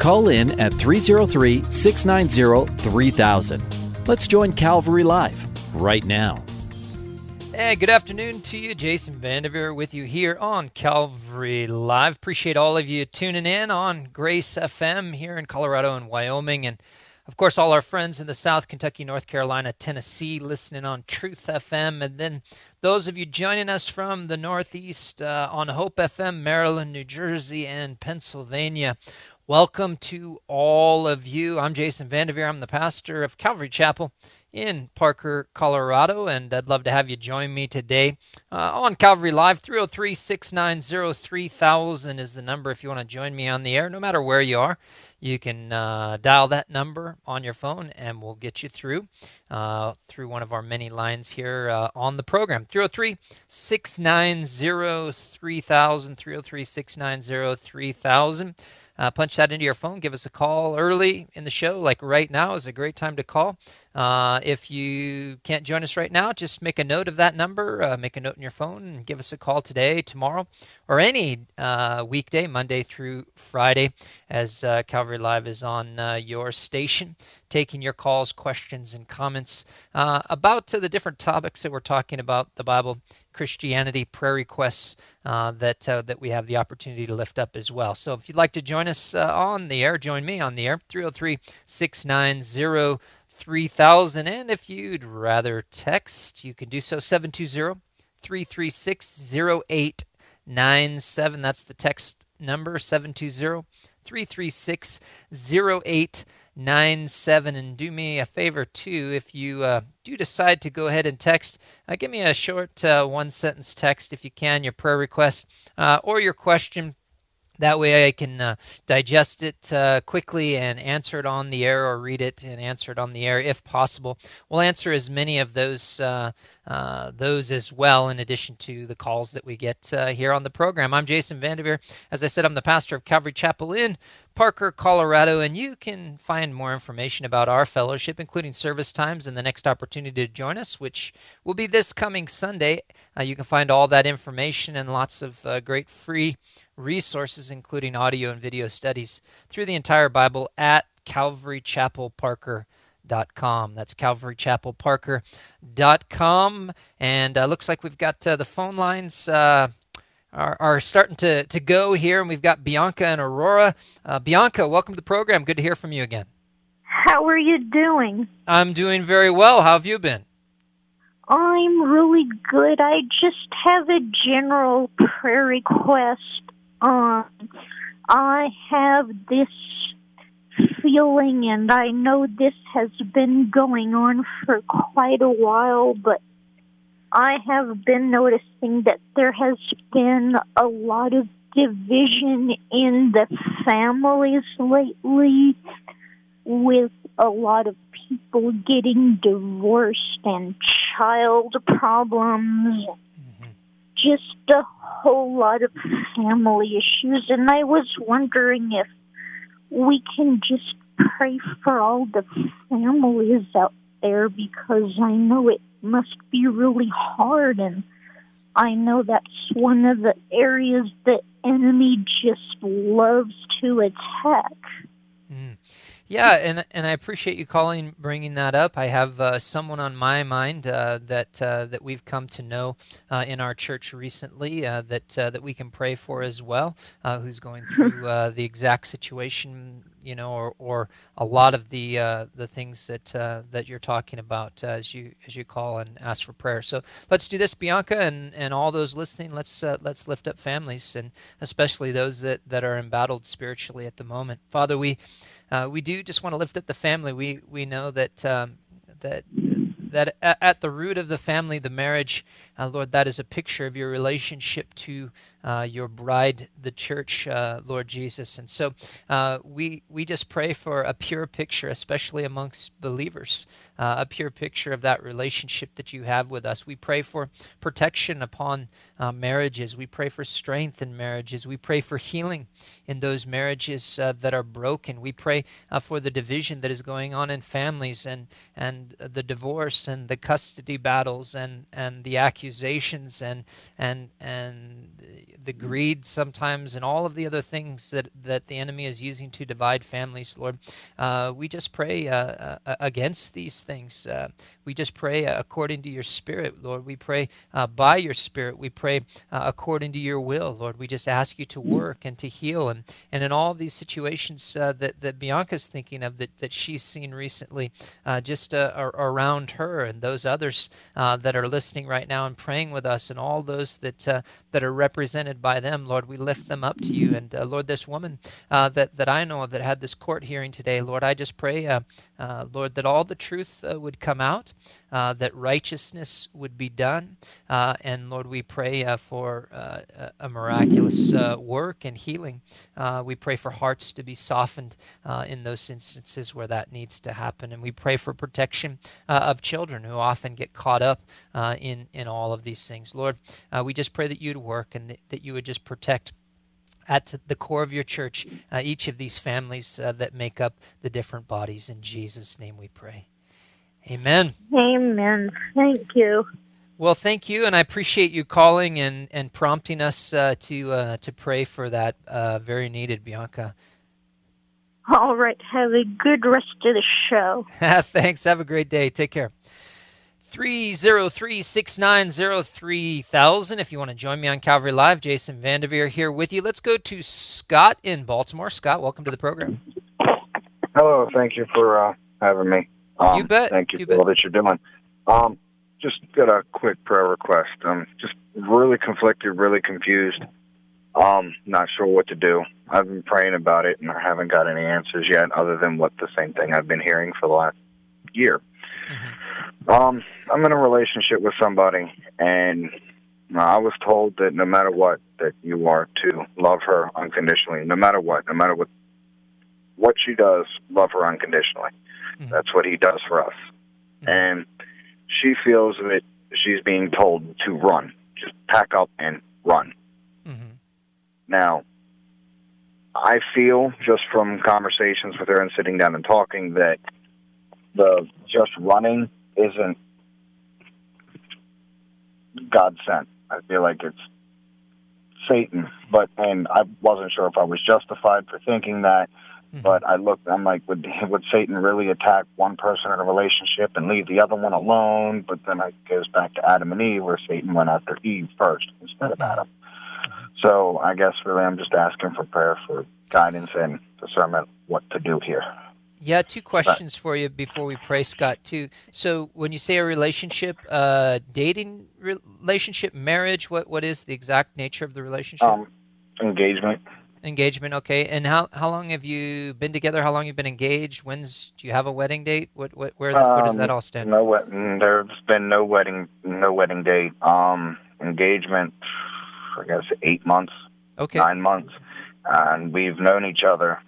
Call in at 303 690 3000. Let's join Calvary Live right now. Hey, good afternoon to you. Jason Vandeveer with you here on Calvary Live. Appreciate all of you tuning in on Grace FM here in Colorado and Wyoming. And of course, all our friends in the South, Kentucky, North Carolina, Tennessee, listening on Truth FM. And then those of you joining us from the Northeast uh, on Hope FM, Maryland, New Jersey, and Pennsylvania. Welcome to all of you. I'm Jason Vandeveer. I'm the pastor of Calvary Chapel in Parker, Colorado, and I'd love to have you join me today uh, on Calvary Live. 303 690 3000 is the number if you want to join me on the air, no matter where you are. You can uh, dial that number on your phone and we'll get you through uh, through one of our many lines here uh, on the program. 303 690 3000. 303 690 3000. Uh, punch that into your phone. Give us a call early in the show, like right now is a great time to call. Uh, if you can't join us right now, just make a note of that number, uh, make a note in your phone, and give us a call today, tomorrow, or any uh, weekday, Monday through Friday, as uh, Calvary Live is on uh, your station, taking your calls, questions, and comments about the different topics that we're talking about the Bible, Christianity, prayer requests uh, that uh, that we have the opportunity to lift up as well. So if you'd like to join us uh, on the air, join me on the air 303 690 3000 and if you'd rather text, you can do so 720 336 0897. That's the text number 720 336 0897 nine seven. And do me a favor too, if you uh, do decide to go ahead and text, uh, give me a short uh, one sentence text if you can, your prayer request uh, or your question. That way I can uh, digest it uh, quickly and answer it on the air or read it and answer it on the air if possible. We'll answer as many of those uh, uh those as well in addition to the calls that we get uh, here on the program. I'm Jason Vandeveer. As I said, I'm the pastor of Calvary Chapel in Parker, Colorado, and you can find more information about our fellowship, including service times and the next opportunity to join us, which will be this coming Sunday. Uh, you can find all that information and lots of great free resources, including audio and video studies through the entire Bible at calvarychapelparker.com. That's calvarychapelparker.com. And uh, looks like we've got uh, the phone lines. Uh, are, are starting to, to go here, and we've got Bianca and Aurora. Uh, Bianca, welcome to the program. Good to hear from you again. How are you doing? I'm doing very well. How have you been? I'm really good. I just have a general prayer request um, I have this feeling, and I know this has been going on for quite a while, but I have been noticing that there has been a lot of division in the families lately with a lot of people getting divorced and child problems just a whole lot of family issues, and I was wondering if we can just pray for all the families out there because I know it must be really hard, and I know that's one of the areas the enemy just loves to attack. Yeah, and and I appreciate you calling, bringing that up. I have uh, someone on my mind uh, that uh, that we've come to know uh, in our church recently uh, that uh, that we can pray for as well, who's going through the exact situation, you know, or, or a lot of the the things that that you're talking about as you as you call and ask for prayer. So let's do this, Bianca, and, and all those listening. Let's let's lift up families and especially those that that are embattled spiritually at the moment. Father, we uh, we do just want to lift up the family. We we know that um, that that at the root of the family, the marriage, uh, Lord, that is a picture of your relationship to uh, your bride, the church, uh, Lord Jesus. And so uh, we we just pray for a pure picture, especially amongst believers, uh, a pure picture of that relationship that you have with us. We pray for protection upon uh, marriages. We pray for strength in marriages. We pray for healing in those marriages that are broken. We pray for the division that is going on in families and and the divorce and the custody battles and and the accusations and and and the greed sometimes and all of the other things that, that the enemy is using to divide families, Lord. Uh, we just pray uh, uh, against these things. Uh, we just pray according to your Spirit, Lord. We pray uh, by your Spirit. We pray uh, according to your will, Lord. We just ask you to work and to heal. And, and in all these situations that, that Bianca's thinking of that, that she's seen recently, just around her and those others that are listening right now and praying with us, and all those that, that are represented by them, Lord, we lift them up to you. And uh, Lord, this woman uh, that that I know of that had this court hearing today, Lord, I just pray, uh, uh Lord, that all the truth uh, would come out, uh, that righteousness would be done, and Lord, we pray for a miraculous work and healing. we pray for hearts to be softened in those instances where that needs to happen, and we pray for protection of children who often get caught up in in all of these things. Lord, we just pray that you'd work and that that you would just protect at the core of your church uh, each of these families uh, that make up the different bodies. In Jesus' name we pray. Amen. Amen. Thank you. Well, thank you, and I appreciate you calling and, and prompting us uh, to uh, to pray for that. Uh, very needed, Bianca. All right. Have a good rest of the show. Thanks. Have a great day. Take care. 303 690 3000. If you want to join me on Calvary Live, Jason Vandeveer here with you. Let's go to Scott in Baltimore. Scott, welcome to the program. Hello. Thank you for uh, having me. Um, you bet. Thank you, you for bet. all that you're doing. Um, just got a quick prayer request. I'm just really conflicted, really confused. Um, not sure what to do. I've been praying about it and I haven't got any answers yet, other than what the same thing I've been hearing for the last year. Um, I'm in a relationship with somebody, and I was told that no matter what, that you are to love her unconditionally, no matter what, no matter what what she does, love her unconditionally. Mm-hmm. That's what he does for us. Mm-hmm. And she feels that she's being told to run, just pack up and run. Mm-hmm. Now, I feel just from conversations with her and sitting down and talking that the just running isn't God sent. I feel like it's Satan. But and I wasn't sure if I was justified for thinking that. Mm-hmm. But I looked. I'm like, would would Satan really attack one person in a relationship and leave the other one alone? But then it goes back to Adam and Eve, where Satan went after Eve first instead of Adam. So I guess really, I'm just asking for prayer for guidance and discernment what to do here. Yeah, two questions for you before we pray, Scott. Too. So, when you say a relationship, uh, dating relationship, marriage, what what is the exact nature of the relationship? Um, engagement. Engagement. Okay. And how how long have you been together? How long have you been engaged? When's do you have a wedding date? What what where, um, where does that um, all stand? No wedding. There's been no wedding no wedding date. Um, engagement. I guess eight months. Okay. Nine months, and we've known each other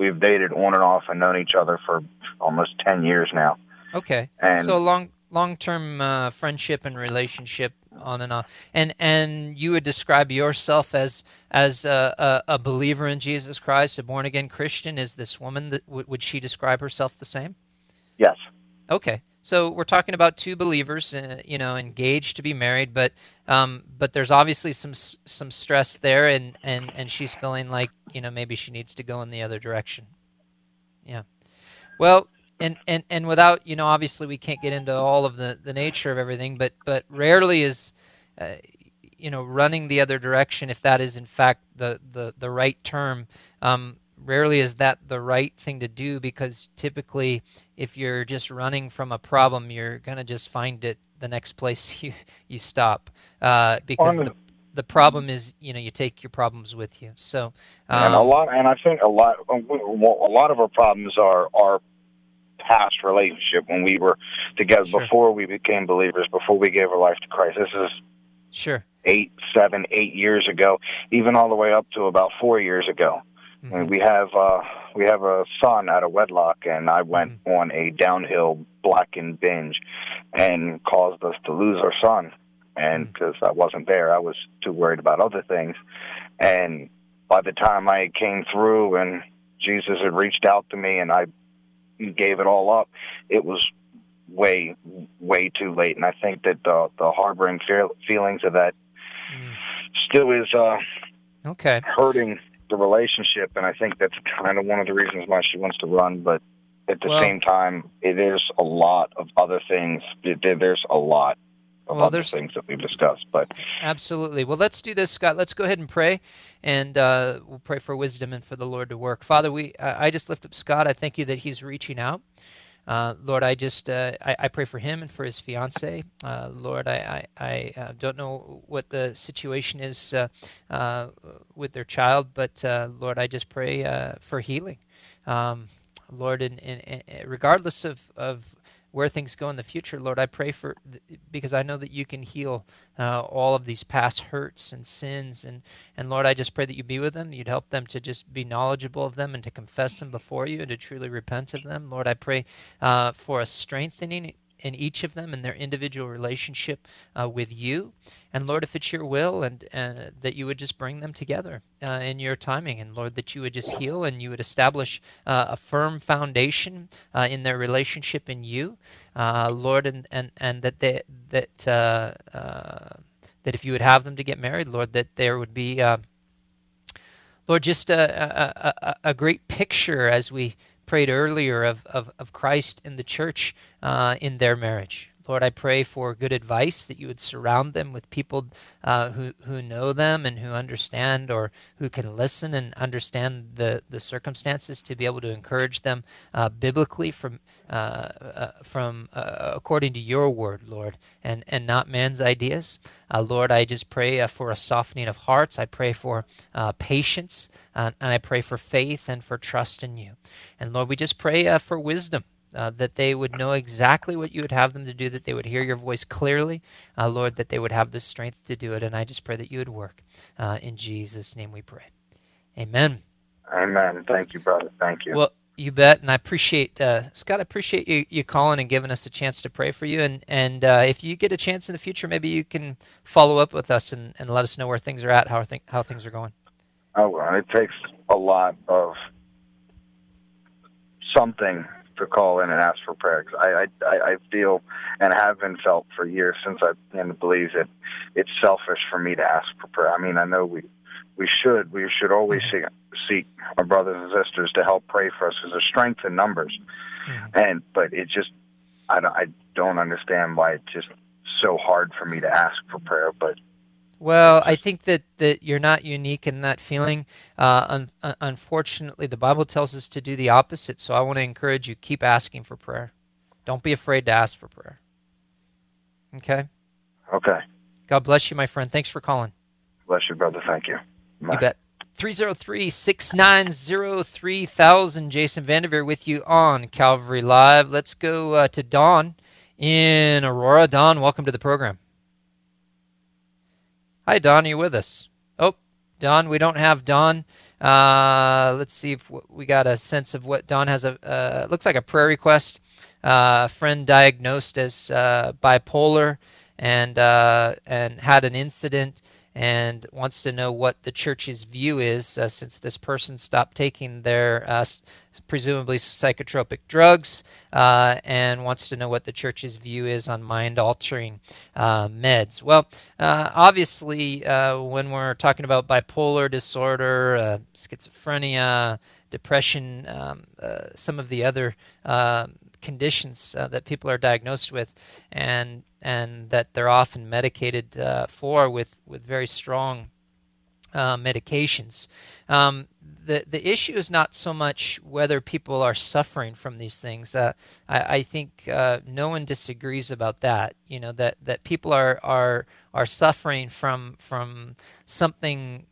we've dated on and off and known each other for almost 10 years now. Okay. And so long long-term uh, friendship and relationship on and on. And and you would describe yourself as as a, a, a believer in Jesus Christ, a born again Christian. Is this woman that w- would she describe herself the same? Yes. Okay. So we're talking about two believers, uh, you know, engaged to be married, but um, but there's obviously some some stress there, and, and, and she's feeling like you know maybe she needs to go in the other direction. Yeah. Well, and, and, and without you know obviously we can't get into all of the, the nature of everything, but but rarely is uh, you know running the other direction if that is in fact the the, the right term. Um, rarely is that the right thing to do because typically if you're just running from a problem you're going to just find it the next place you you stop uh, because the, the problem is you know you take your problems with you so um, and a um, lot and i think a lot a lot of our problems are our past relationship when we were together sure. before we became believers before we gave our life to christ this is Sure. Eight, seven, eight years ago, even all the way up to about four years ago. Mm-hmm. We have uh, we have a son out of wedlock, and I went mm-hmm. on a downhill blackened binge, and caused us to lose our son. And because mm-hmm. I wasn't there, I was too worried about other things. And by the time I came through, and Jesus had reached out to me, and I gave it all up, it was way, way too late. And I think that the the harboring feelings of that mm. still is uh, okay hurting the relationship. And I think that's kind of one of the reasons why she wants to run. But at the well, same time, it is a lot of other things. There's a lot of well, other things that we've discussed. But absolutely. Well, let's do this, Scott. Let's go ahead and pray, and uh, we'll pray for wisdom and for the Lord to work. Father, we I just lift up Scott. I thank you that he's reaching out. Uh, Lord, I just uh, I, I, pray for him and for his fiance. Uh, Lord, I I, I uh, don't know what the situation is uh, uh, with their child, but Lord, I just pray for healing. Um, Lord, and, regardless of, of where things go in the future, Lord, I pray for because I know that you can heal uh, all of these past hurts and sins, and and Lord, I just pray that you be with them. You'd help them to just be knowledgeable of them and to confess them before you and to truly repent of them. Lord, I pray uh, for a strengthening in each of them and their individual relationship uh, with you. And Lord, if it's your will, and uh, that you would just bring them together uh, in your timing, and Lord, that you would just heal and you would establish uh, a firm foundation uh, in their relationship in you, uh, Lord, and, and, and that they, that that if you would have them to get married, Lord, that there would be. Lord, just a, a, a, great picture as we prayed earlier of, of, of Christ and the church uh, in their marriage. Lord, I pray for good advice that you would surround them with people uh, who who know them and who understand or who can listen and understand the, the circumstances to be able to encourage them uh, biblically from uh, uh from uh, according to your word, Lord, and and not man's ideas. Uh, Lord, I just pray for a softening of hearts. I pray for patience, and I pray for faith and for trust in you. And Lord, we just pray for wisdom uh, that they would know exactly what you would have them to do, that they would hear your voice clearly, uh, Lord, that they would have the strength to do it. And I just pray that you would work. Uh, in Jesus' name we pray. Amen. Amen. Thank you, brother. Thank you. Well, you bet, and I appreciate uh, Scott. I appreciate you, you calling and giving us a chance to pray for you. And and uh, if you get a chance in the future, maybe you can follow up with us and, and let us know where things are at, how th- how things are going. Oh, it takes a lot of something to call in and ask for prayer. I, I I feel and have been felt for years since I to believe that it's selfish for me to ask for prayer. I mean, I know we we should we should always mm-hmm. seek seek our brothers and sisters to help pray for us because there's strength in numbers, mm-hmm. and but it just I don't, I don't understand why it's just so hard for me to ask for prayer, but well, I think that, that you're not unique in that feeling. Uh, un- un- unfortunately, the Bible tells us to do the opposite. So I want to encourage you keep asking for prayer. Don't be afraid to ask for prayer. Okay? Okay. God bless you, my friend. Thanks for calling. Bless you, brother. Thank you. Bye. You bet. 303 690 3000. Jason Vandeveer with you on Calvary Live. Let's go uh, to Dawn in Aurora. Dawn, welcome to the program. Hi, Don. Are you with us? Oh, Don, we don't have Don. Uh, let's see if we got a sense of what Don has. A uh, looks like a prayer request. Uh, friend diagnosed as uh, bipolar and uh, and had an incident and wants to know what the church's view is uh, since this person stopped taking their uh, presumably psychotropic drugs uh, and wants to know what the church's view is on mind altering uh, meds. Well, uh, obviously, uh, when we're talking about bipolar disorder, schizophrenia, depression, um, some of the other conditions that people are diagnosed with, and and that they're often medicated uh, for with with very strong uh, medications. Um, the the issue is not so much whether people are suffering from these things. Uh, I, I, think uh, no one disagrees about that. You know that that people are are are suffering from from something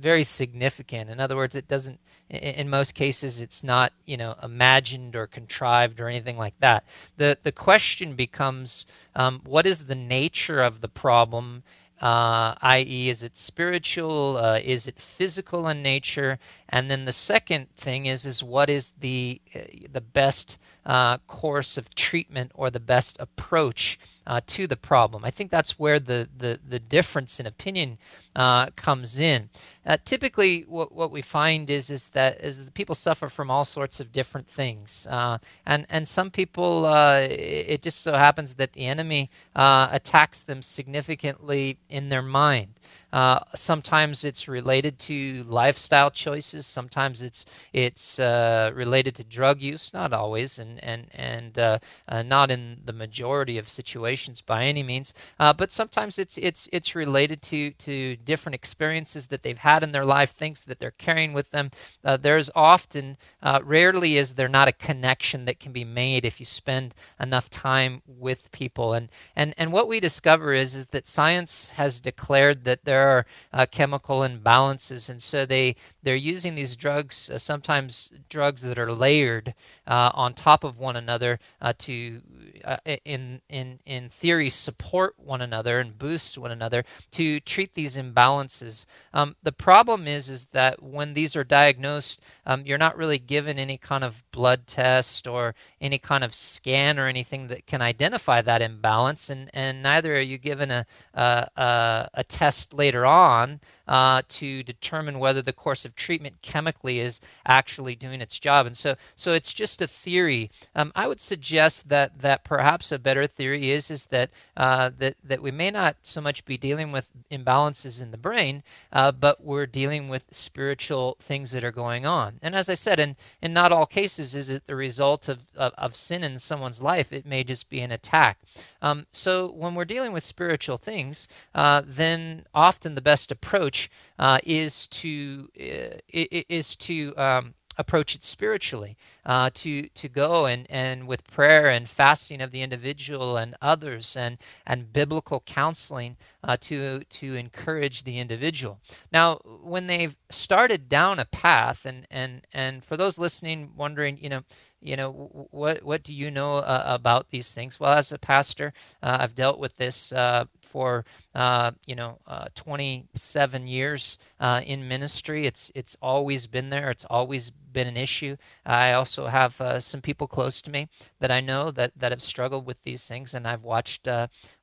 very significant. In other words, it doesn't. In most cases, it's not you know imagined or contrived or anything like that. the The question becomes, um, what is the nature of the problem? uh, i.e., is it spiritual? Uh, is it physical in nature? And then the second thing is is what is the uh, the best uh, course of treatment or the best approach uh, to the problem. I think that's where the, the, the difference in opinion uh, comes in. Uh, typically, what, what we find is is that is that people suffer from all sorts of different things, uh, and and some people uh, it just so happens that the enemy attacks them significantly in their mind. Uh, sometimes it's related to lifestyle choices. Sometimes it's it's uh, related to drug use. Not always, and and and uh, uh not in the majority of situations by any means. Uh, but sometimes it's it's it's related to to different experiences that they've had in their life, things that they're carrying with them. Uh, there's often, rarely is there not a connection that can be made if you spend enough time with people. And and and what we discover is is that science has declared that there there are uh, chemical imbalances, and so they they're using these drugs, uh, sometimes drugs that are layered uh, on top of one another uh, to, uh, in in in theory, support one another and boost one another to treat these imbalances. Um, the problem is is that when these are diagnosed, um, you're not really given any kind of blood test or any kind of scan or anything that can identify that imbalance, and and neither are you given a a, a, a test later on uh, to determine whether the course of treatment chemically is actually doing its job. And so, so it's just a theory. Um, I would suggest that that perhaps a better theory is is that uh, that that we may not so much be dealing with imbalances in the brain, uh, but we're dealing with spiritual things that are going on. And as I said, in in not all cases is it the result of of, of sin in someone's life. It may just be an attack. Um, so when we're dealing with spiritual things, uh, then often the best approach uh, is to uh, is to um, approach it spiritually, uh, to to go and, and with prayer and fasting of the individual and others and and biblical counseling uh, to to encourage the individual. Now, when they've started down a path, and and and for those listening, wondering, you know you know what what do you know uh, about these things well as a pastor uh, i've dealt with this uh, for uh, you know uh, 27 years uh, in ministry. It's it's always been there. It's always been an issue. I also have some people close to me that i know that that have struggled with these things and i've watched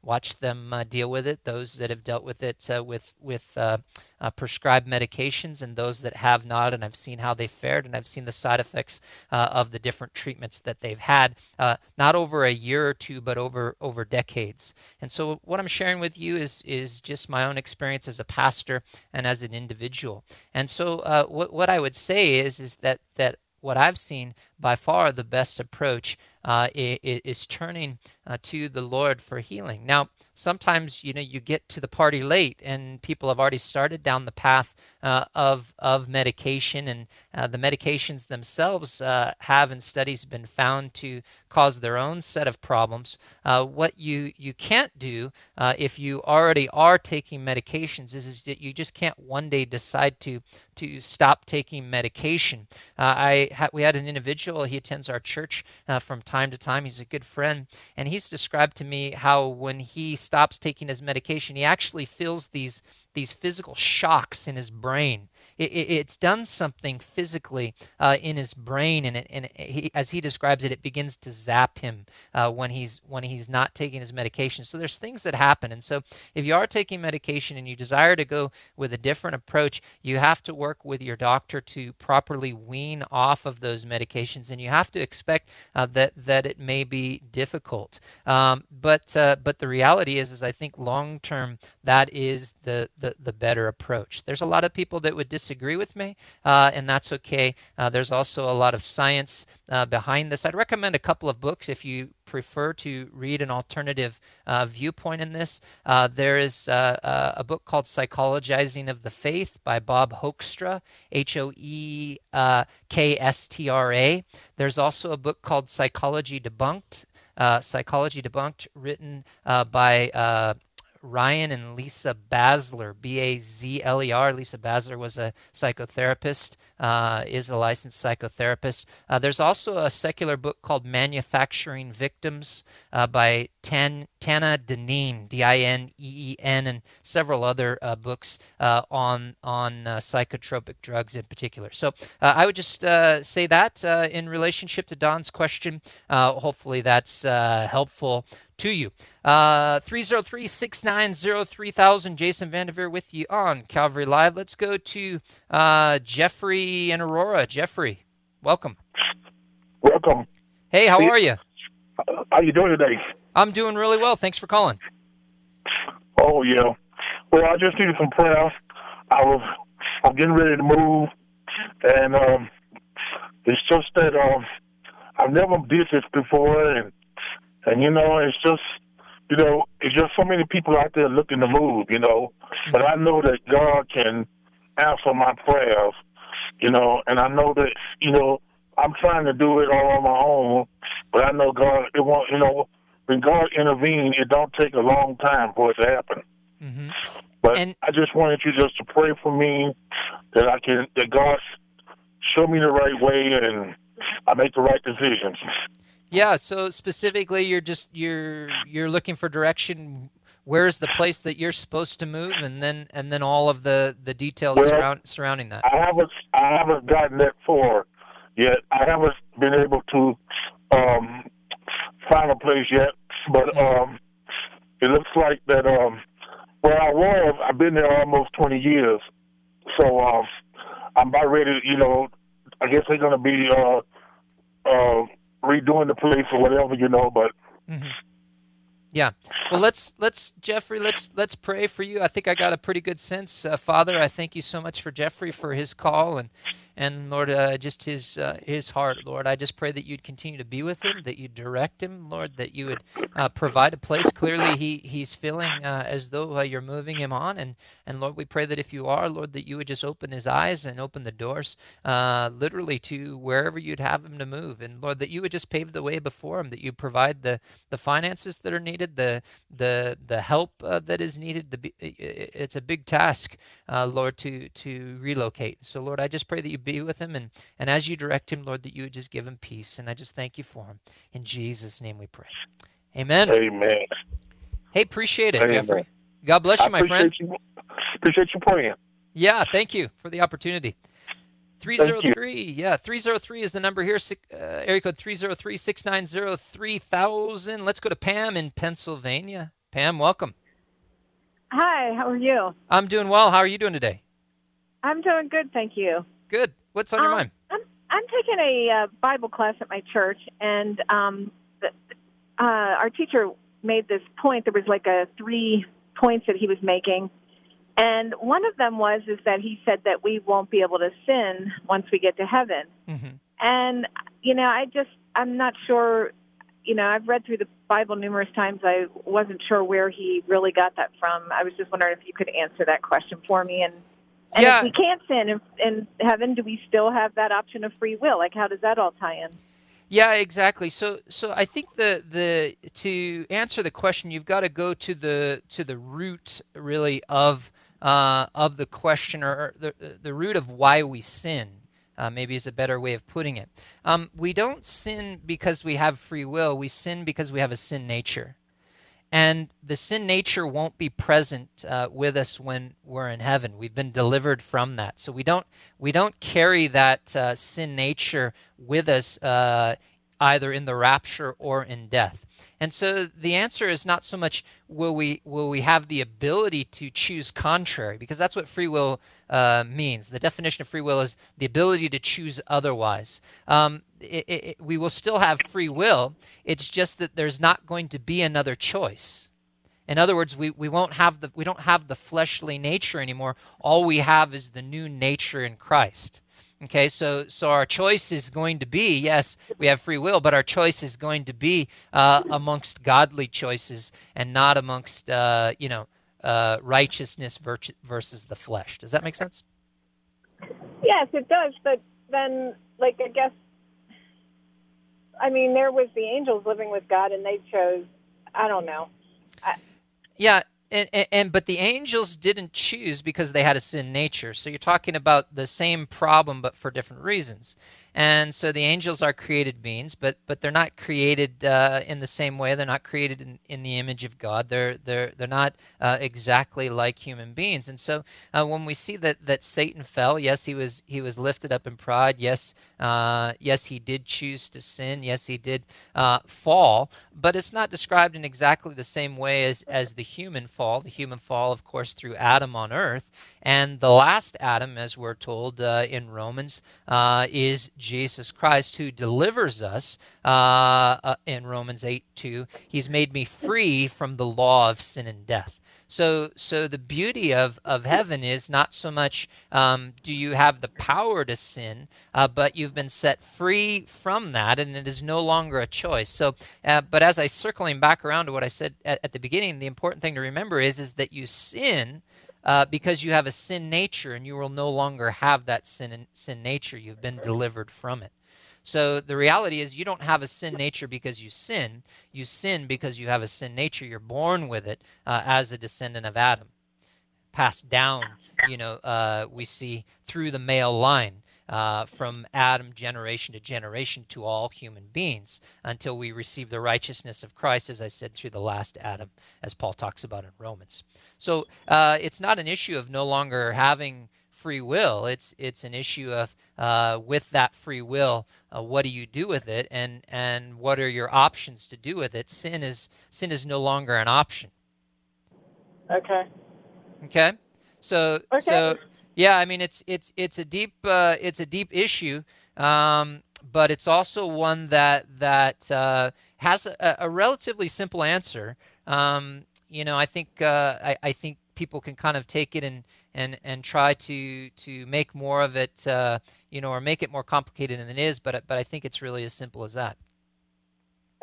watched them deal with it. Those that have dealt with it with with uh, prescribed medications and those that have not, and I've seen how they fared, and I've seen the side effects uh, of the different treatments that they've had, uh, not over a year or two, but over over decades. And so, what I'm sharing with you is is just my own experience as a pastor and as an individual. And so, uh, what what I would say is is that that what I've seen by far the best approach uh, is, turning uh, to the Lord for healing. Now, sometimes you know you get to the party late, and people have already started down the path uh, of of medication, and uh, the medications themselves uh, have in studies been found to cause their own set of problems. Uh, what you you can't do if you already are taking medications is, is that you just can't one day decide to to stop taking medication. I ha- we had an individual. He attends our church uh, from time to time. He's a good friend, and he's described to me how when he stops taking his medication, he actually feels these these physical shocks in his brain it, it, it's done something physically uh, in his brain, and, it, and he, as he describes it, it begins to zap him uh, when he's when he's not taking his medication. So there's things that happen, and so if you are taking medication and you desire to go with a different approach, you have to work with your doctor to properly wean off of those medications, and you have to expect uh, that that it may be difficult. Um, but uh, but the reality is, is I think long term that is the, the the better approach. There's a lot of people that would disagree disagree with me, uh, and that's okay. Uh, there's also a lot of science uh, behind this. I'd recommend a couple of books if you prefer to read an alternative uh, viewpoint in this. Uh, there is uh, a book called Psychologizing of the Faith by Bob Hoekstra, H O E K S T R A. There's also a book called Psychology Debunked. Psychology Debunked, written by Ryan and Lisa Bazler, B A Z L E R. Lisa Bazler was a psychotherapist, uh, is a licensed psychotherapist. Uh, there's also a secular book called Manufacturing Victims uh, by Tan, Tana Dineen, D I N E E N, and several other uh, books uh, on, on psychotropic drugs in particular. So I would just say that in relationship to Don's question. hopefully that's helpful to you. Uh, 303 690 3000. Jason Vandeveer with you on Calvary Live. Let's go to uh, Jeffrey and Aurora. Jeffrey, welcome. Welcome. Hey, how are you? How you doing today? I'm doing really well. Thanks for calling. Oh yeah. Well, I just needed some prayer. I was I'm getting ready to move, and um, it's just that um, I've never did this before, and and you know, it's just you know, it's just so many people out there looking to move, you know. But I know that God can answer my prayers, you know, and I know that, you know, I'm trying to do it all on my own, but I know God it won't you know, when God intervenes, it don't take a long time for it to happen. Mm-hmm. But and, I just wanted you just to pray for me that I can that God show me the right way and I make the right decisions. Yeah. So specifically, you're just you're you're looking for direction. Where's the place that you're supposed to move, and then and then all of the the details well, surround, surrounding that. I haven't I haven't gotten that far yet. I haven't been able to um, find a place yet, but mm-hmm. um, it looks like that. Um, where I was, I've been there almost 20 years, so um, I'm about ready. You know, I guess they're going to be uh, uh, redoing the place or whatever, you know. But mm-hmm. yeah, well, let's let's Jeffrey, let's let's pray for you. I think I got a pretty good sense, uh, Father. I thank you so much for Jeffrey for his call and and Lord, uh, just his uh, his heart, Lord. I just pray that you'd continue to be with him, that you direct him, Lord, that you would uh, provide a place. Clearly, he he's feeling uh, as though uh, you're moving him on, and and Lord, we pray that if you are, Lord, that you would just open his eyes and open the doors, uh, literally to wherever you'd have him to move, and Lord, that you would just pave the way before him, that you provide the the finances that are needed, the the the help that is needed. The, it's a big task, Lord, to to relocate. So, Lord, I just pray that you be with him. And, and as you direct him, Lord, that you would just give him peace. And I just thank you for him. In Jesus' name we pray. Amen. Amen. Hey, appreciate it, Amen. Jeffrey. God bless you, my friend. You. Appreciate you praying. Yeah, thank you for the opportunity. 303, yeah, 303 is the number here, uh, area code 303 690 3000. Let's go to Pam in Pennsylvania. Pam, welcome. Hi, how are you? I'm doing well. How are you doing today? I'm doing good, thank you. Good. What's on um, your mind? I'm, I'm taking a uh, Bible class at my church, and um, the, uh, our teacher made this point. There was like a three points that he was making, and one of them was is that he said that we won't be able to sin once we get to heaven. Mm-hmm. And you know, I just I'm not sure. You know, I've read through the Bible numerous times. I wasn't sure where he really got that from. I was just wondering if you could answer that question for me and and yeah. if we can't sin in, in heaven, do we still have that option of free will? Like, how does that all tie in? Yeah, exactly. So, so I think the the to answer the question, you've got to go to the to the root really of uh, of the question, or the the root of why we sin. Uh, maybe is a better way of putting it. Um, we don't sin because we have free will. We sin because we have a sin nature and the sin nature won't be present uh, with us when we're in heaven we've been delivered from that so we don't we don't carry that uh, sin nature with us uh, either in the rapture or in death and so the answer is not so much will we will we have the ability to choose contrary because that's what free will uh, means. The definition of free will is the ability to choose otherwise. Um, it, it, we will still have free will. It's just that there's not going to be another choice. In other words, we, we won't have the we don't have the fleshly nature anymore. All we have is the new nature in Christ. Okay, so so our choice is going to be yes, we have free will, but our choice is going to be uh, amongst godly choices and not amongst uh, you know uh, righteousness versus the flesh. Does that make sense? Yes, it does. But then, like I guess, I mean, there was the angels living with God, and they chose. I don't know. I, yeah, and, and, and, but the angels didn't choose because they had a sin nature. So you're talking about the same problem, but for different reasons. And so the angels are created beings, but but they're not created uh, in the same way. They're not created in, in the image of God. They're they're they're not uh, exactly like human beings. And so uh, when we see that that Satan fell, yes, he was he was lifted up in pride. Yes, uh, yes, he did choose to sin. Yes, he did uh, fall. But it's not described in exactly the same way as as the human fall. The human fall, of course, through Adam on earth. And the last Adam, as we're told uh, in Romans, uh, is Jesus Christ, who delivers us uh, uh in Romans 8 2. He's made me free from the law of sin and death. So, so the beauty of, of heaven is not so much um, do you have the power to sin, uh, but you've been set free from that, and it is no longer a choice. So, uh, but as I circling back around to what I said at, at, the beginning, the important thing to remember is is that you sin uh, because you have a sin nature and you will no longer have that sin, sin nature. You've been delivered from it. So the reality is, you don't have a sin nature because you sin. You sin because you have a sin nature. You're born with it uh, as a descendant of Adam, passed down. You know, uh, we see through the male line. Uh, from Adam generation to generation to all human beings until we receive the righteousness of Christ, as I said, through the last Adam, as Paul talks about in Romans. So uh, it's not an issue of no longer having free will. It's it's an issue of uh, with that free will, uh, what do you do with it, and and what are your options to do with it? Sin is sin is no longer an option. Okay. Okay. So okay. so yeah, I mean it's it's it's a deep uh, it's a deep issue, um, but it's also one that that uh, has a, a, relatively simple answer. Um, you know, I think uh, I, I, think people can kind of take it and and and try to to make more of it, uh, you know, or make it more complicated than it is. But but I think it's really as simple as that.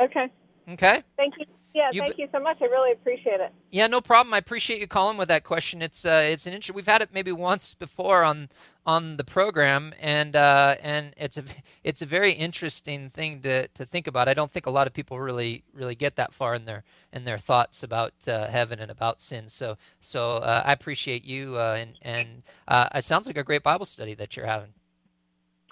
Okay. Okay. Thank you. Yeah, you thank you so much. I really appreciate it. Yeah, no problem. I appreciate you calling with that question. It's uh, it's an interesting. We've had it maybe once before on on the program, and uh, and it's a it's a very interesting thing to, to think about. I don't think a lot of people really really get that far in their in their thoughts about uh, heaven and about sin. So so uh, I appreciate you, uh, and and uh, it sounds like a great Bible study that you're having.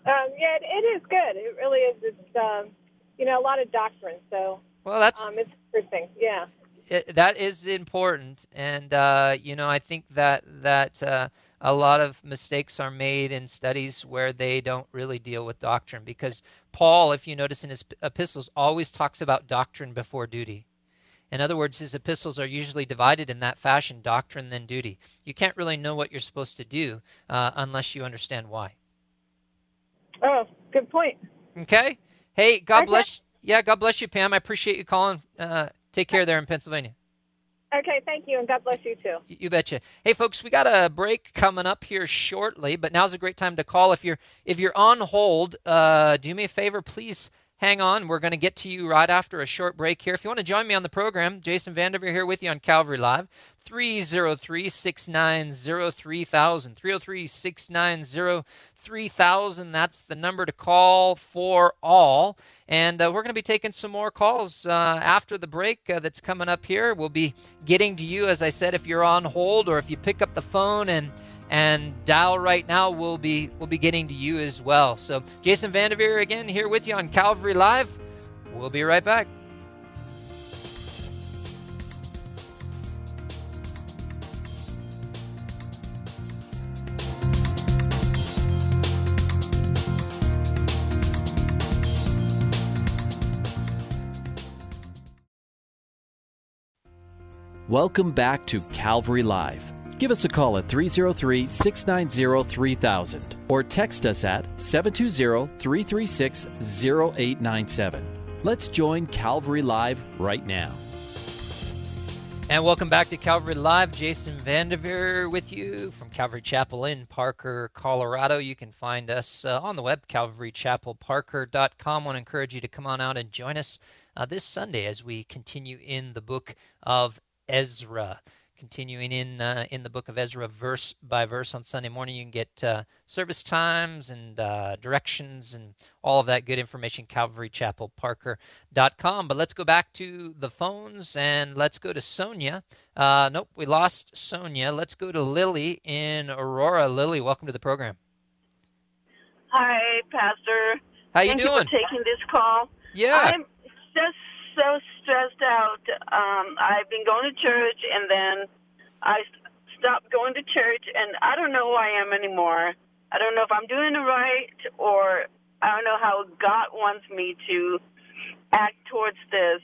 Um, yeah, it, it is good. It really is. It's um, you know a lot of doctrine, so well, that's um, it's interesting. Yeah. It, that is important, and uh, you know, I think that that uh, a lot of mistakes are made in studies where they don't really deal with doctrine. Because Paul, if you notice in his epistles, always talks about doctrine before duty. In other words, his epistles are usually divided in that fashion: doctrine then duty. You can't really know what you're supposed to do uh, unless you understand why. Oh, good point. Okay. Hey, God okay. bless yeah, God bless you, Pam. I appreciate you calling. Uh, take care there in Pennsylvania. Okay, thank you, and God bless you too. You betcha. Hey, folks, we got a break coming up here shortly, but now's a great time to call. If you're if you're on hold, uh, do me a favor, please hang on. We're going to get to you right after a short break here. If you want to join me on the program, Jason Vandeveer here with you on Calvary Live. 303 690 3000. 303 690 3000. That's the number to call for all. And uh, we're going to be taking some more calls uh, after the break uh, that's coming up here. We'll be getting to you, as I said, if you're on hold or if you pick up the phone and and dial right now we'll be we'll be getting to you as well. So jason vandeveer again here with you on calvary live. We'll be right back Welcome back to Calvary Live. Give us a call at 303 690 3000 or text us at 720 336 0897. Let's join Calvary Live right now. And welcome back to Calvary Live. Jason Vandeveer with you from Calvary Chapel in Parker, Colorado. You can find us uh, on the web, calvarychapelparker.com. I want to encourage you to come on out and join us uh, this Sunday as we continue in the book of Ezra. continuing in uh, in the book of Ezra, verse by verse on Sunday morning. You can get uh, service times and uh, directions and all of that good information. CalvaryChapelParker.com. But let's go back to the phones and let's go to Sonia. Uh, nope, we lost Sonia. Let's go to Lily in Aurora. Lily, welcome to the program. Hi, Pastor. How you Thank doing? you for taking this call. Yeah. I'm just so stressed out. Um, I've been going to church, and then I stopped going to church, and I don't know who I am anymore. I don't know if I'm doing it right, or I don't know how God wants me to act towards this.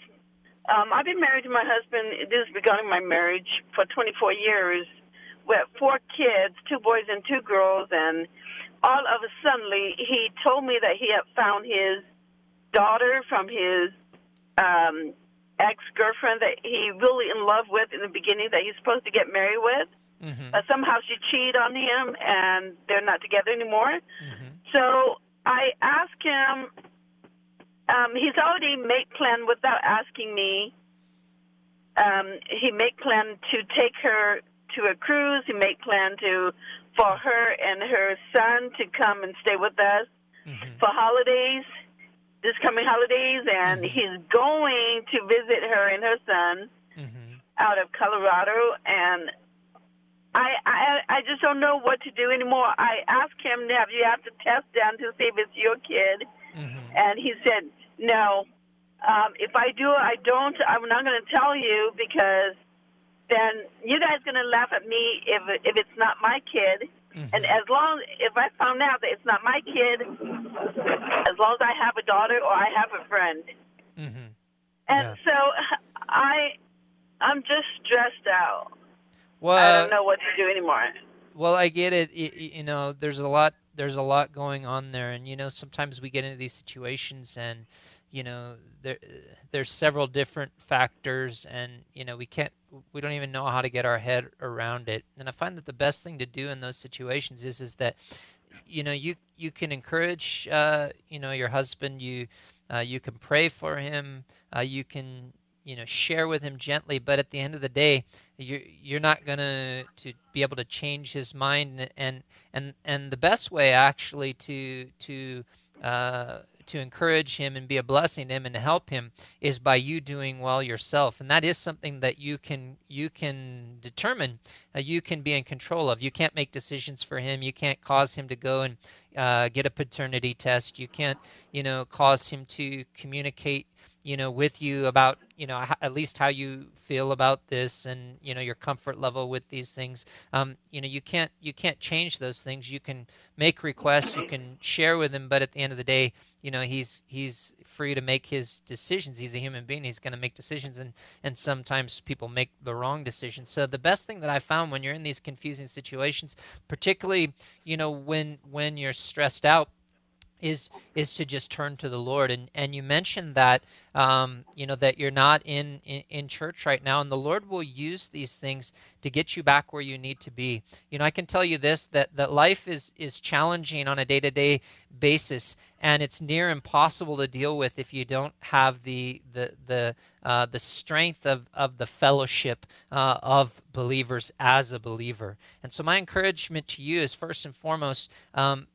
Um, I've been married to my husband. This is beginning my marriage for 24 years. We have four kids, two boys and two girls, and all of a sudden he told me that he had found his daughter from his um, ex girlfriend that he really in love with in the beginning that he's supposed to get married with. Mm-hmm. But somehow she cheated on him and they're not together anymore. Mm-hmm. So I asked him. Um, he's already made plan without asking me. Um, he made plan to take her to a cruise. He made plan to for her and her son to come and stay with us Mm-hmm. for holidays, this coming holidays, and he's going to visit her and her son Mm-hmm. out of Colorado, and I, I I just don't know what to do anymore. I asked him, "Have you have to test them to see if it's your kid?" Mm-hmm. And he said, "No. Um, if I do, I don't. I'm not going to tell you because then you guys going to laugh at me if if it's not my kid." Mm-hmm. And as long if I found out that it's not my kid, as long as I have a daughter or I have a friend, Mm-hmm. and so I I'm just stressed out. Well, I don't know what to do anymore. Well, I get it. Y- You know, there's a lot. There's a lot going on there, and you know, sometimes we get into these situations, and you know, there there's several different factors, and you know, we can't. We don't even know how to get our head around it. And I find that the best thing to do in those situations is is that, you know, you you can encourage, uh, you know, your husband. You uh, you can pray for him. Uh, you can you know share with him gently but at the end of the day you're you're not going to to be able to change his mind and and and the best way actually to to uh to encourage him and be a blessing to him and help him is by you doing well yourself. And that is something that you can you can determine uh, you can be in control of. You can't make decisions for him. You can't cause him to go and uh, get a paternity test. You can't you know cause him to communicate you know with you about you know at least how you feel about this and you know your comfort level with these things. Um, you know you can't you can't change those things. You can make requests you can share with him but at the end of the day you know he's he's free to make his decisions. He's a human being. He's going to make decisions and and sometimes people make the wrong decisions. So the best thing that i found when you're in these confusing situations particularly you know when when you're stressed out is is to just turn to the Lord and and you mentioned that um, you know that you're not in, in in church right now and the Lord will use these things to get you back where you need to be you know I can tell you this that that life is is challenging on a day to day basis and it's near impossible to deal with if you don't have the the the uh, the strength of, of the fellowship uh, of believers as a believer. And so, my encouragement to you is first and foremost, um,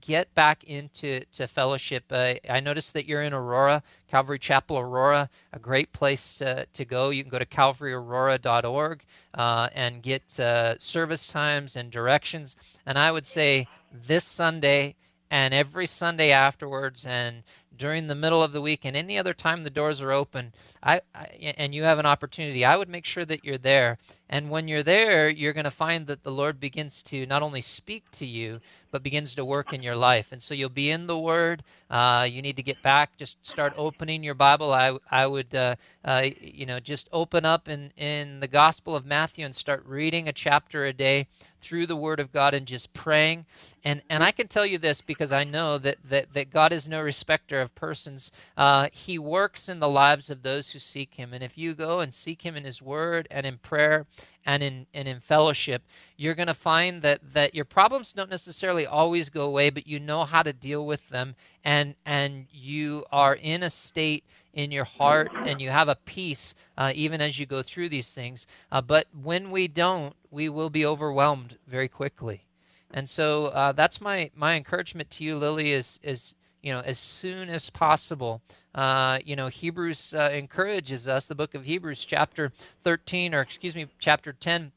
get back into to fellowship. Uh, I noticed that you're in Aurora, Calvary Chapel, Aurora, a great place uh, to go. You can go to calvaryaurora.org uh, and get uh, service times and directions. And I would say this Sunday and every Sunday afterwards and during the middle of the week and any other time the doors are open I, I, and you have an opportunity i would make sure that you're there and when you're there you're going to find that the lord begins to not only speak to you but begins to work in your life. And so you'll be in the word. Uh, you need to get back. Just start opening your bible. I, I would uh, uh, you know just open up in, in the gospel of matthew and start reading a chapter a day through the word of god and just praying. And and i can tell you this because i know that that, that god is no respecter of persons. Uh, he works in the lives of those who seek him. And if you go and seek him in his word and in prayer and in and in fellowship, you're going to find that that your problems don't necessarily always go away, but you know how to deal with them, and and you are in a state in your heart, and you have a peace uh, even as you go through these things. Uh, but when we don't, we will be overwhelmed very quickly. And so uh, that's my my encouragement to you, Lily, is is you know as soon as possible uh, you know, Hebrews uh, encourages us, the book of Hebrews, chapter 13, or excuse me, chapter 10,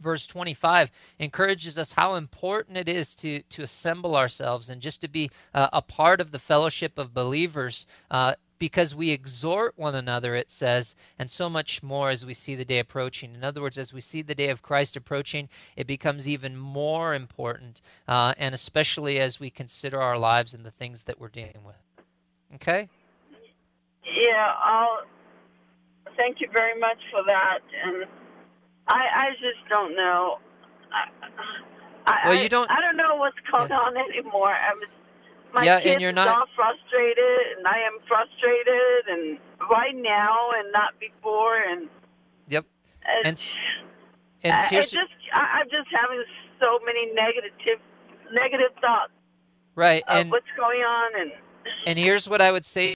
verse 25 encourages us how important it is to to assemble ourselves and just to be uh, a part of the fellowship of believers uh, because we exhort one another it says and so much more as we see the day approaching. In other words as we see the day of christ approaching it becomes even more important uh, and especially as we consider our lives and the things that we're dealing with. Okay yeah, I'll thank you very much for that. And I, I just don't know. I, well, you don't. I, I don't know what's going yeah. on anymore. I was, my yeah, kids and you're not frustrated, and I am frustrated, and right now, and not before, and yep. And and, and here's, just, I, I'm just having so many negative, negative thoughts. Right, and what's going on, and and here's what I would say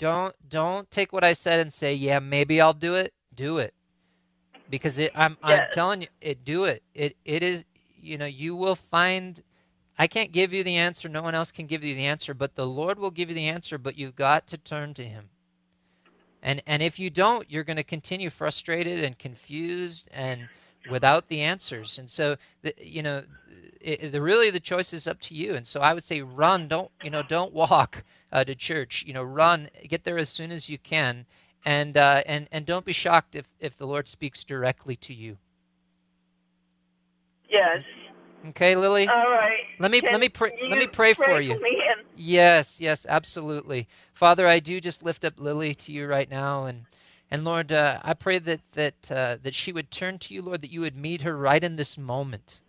don't don't take what I said and say, "Yeah, maybe I'll do it." Do it. Because it I'm I'm telling you, it do it. It it is you know, you will find I can't give you the answer, no one else can give you the answer, but the Lord will give you the answer, but you've got to turn to him. And and if you don't, you're going to continue frustrated and confused and without the answers. And so the, you know, it, the really the choice is up to you. And so I would say run, don't you know, don't walk uh, to church. You know, run, get there as soon as you can, and uh, and and don't be shocked if if the Lord speaks directly to you. Yes. Okay, Lily. All right. Let me Can let me pray. Let me pray, pray for you. For yes, yes, absolutely, Father. I do just lift up Lily to you right now, and and Lord, uh, I pray that that uh, that she would turn to you, Lord, that you would meet her right in this moment,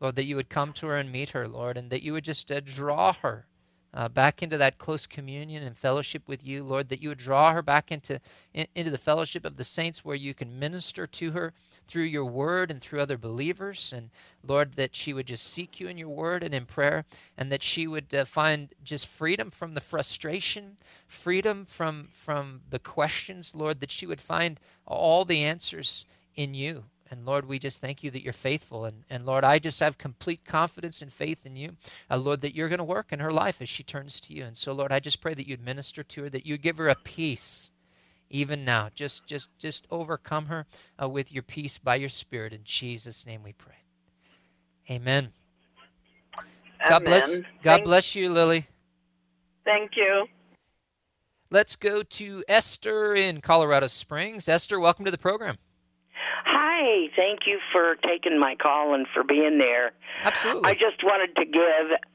Lord, that you would come to her and meet her, Lord, and that you would just uh, draw her uh, back into that close communion and fellowship with you, Lord, that you would draw her back into, in, into the fellowship of the saints where you can minister to her through your word and through other believers. And Lord, that she would just seek you in your word and in prayer, and that she would uh, find just freedom from the frustration, freedom from, from the questions, Lord, that she would find all the answers in you. And Lord, we just thank you that you're faithful. And, and Lord, I just have complete confidence and faith in you, uh, Lord, that you're going to work in her life as she turns to you. And so, Lord, I just pray that you'd minister to her, that you'd give her a peace even now. Just, just, just overcome her uh, with your peace by your Spirit. In Jesus' name we pray. Amen. God bless. God Thank- bless you, Lily. Thank you. Let's go to Esther in Colorado Springs. Esther, welcome to the program. Hi, thank you for taking my call and for being there. Absolutely. I just wanted to give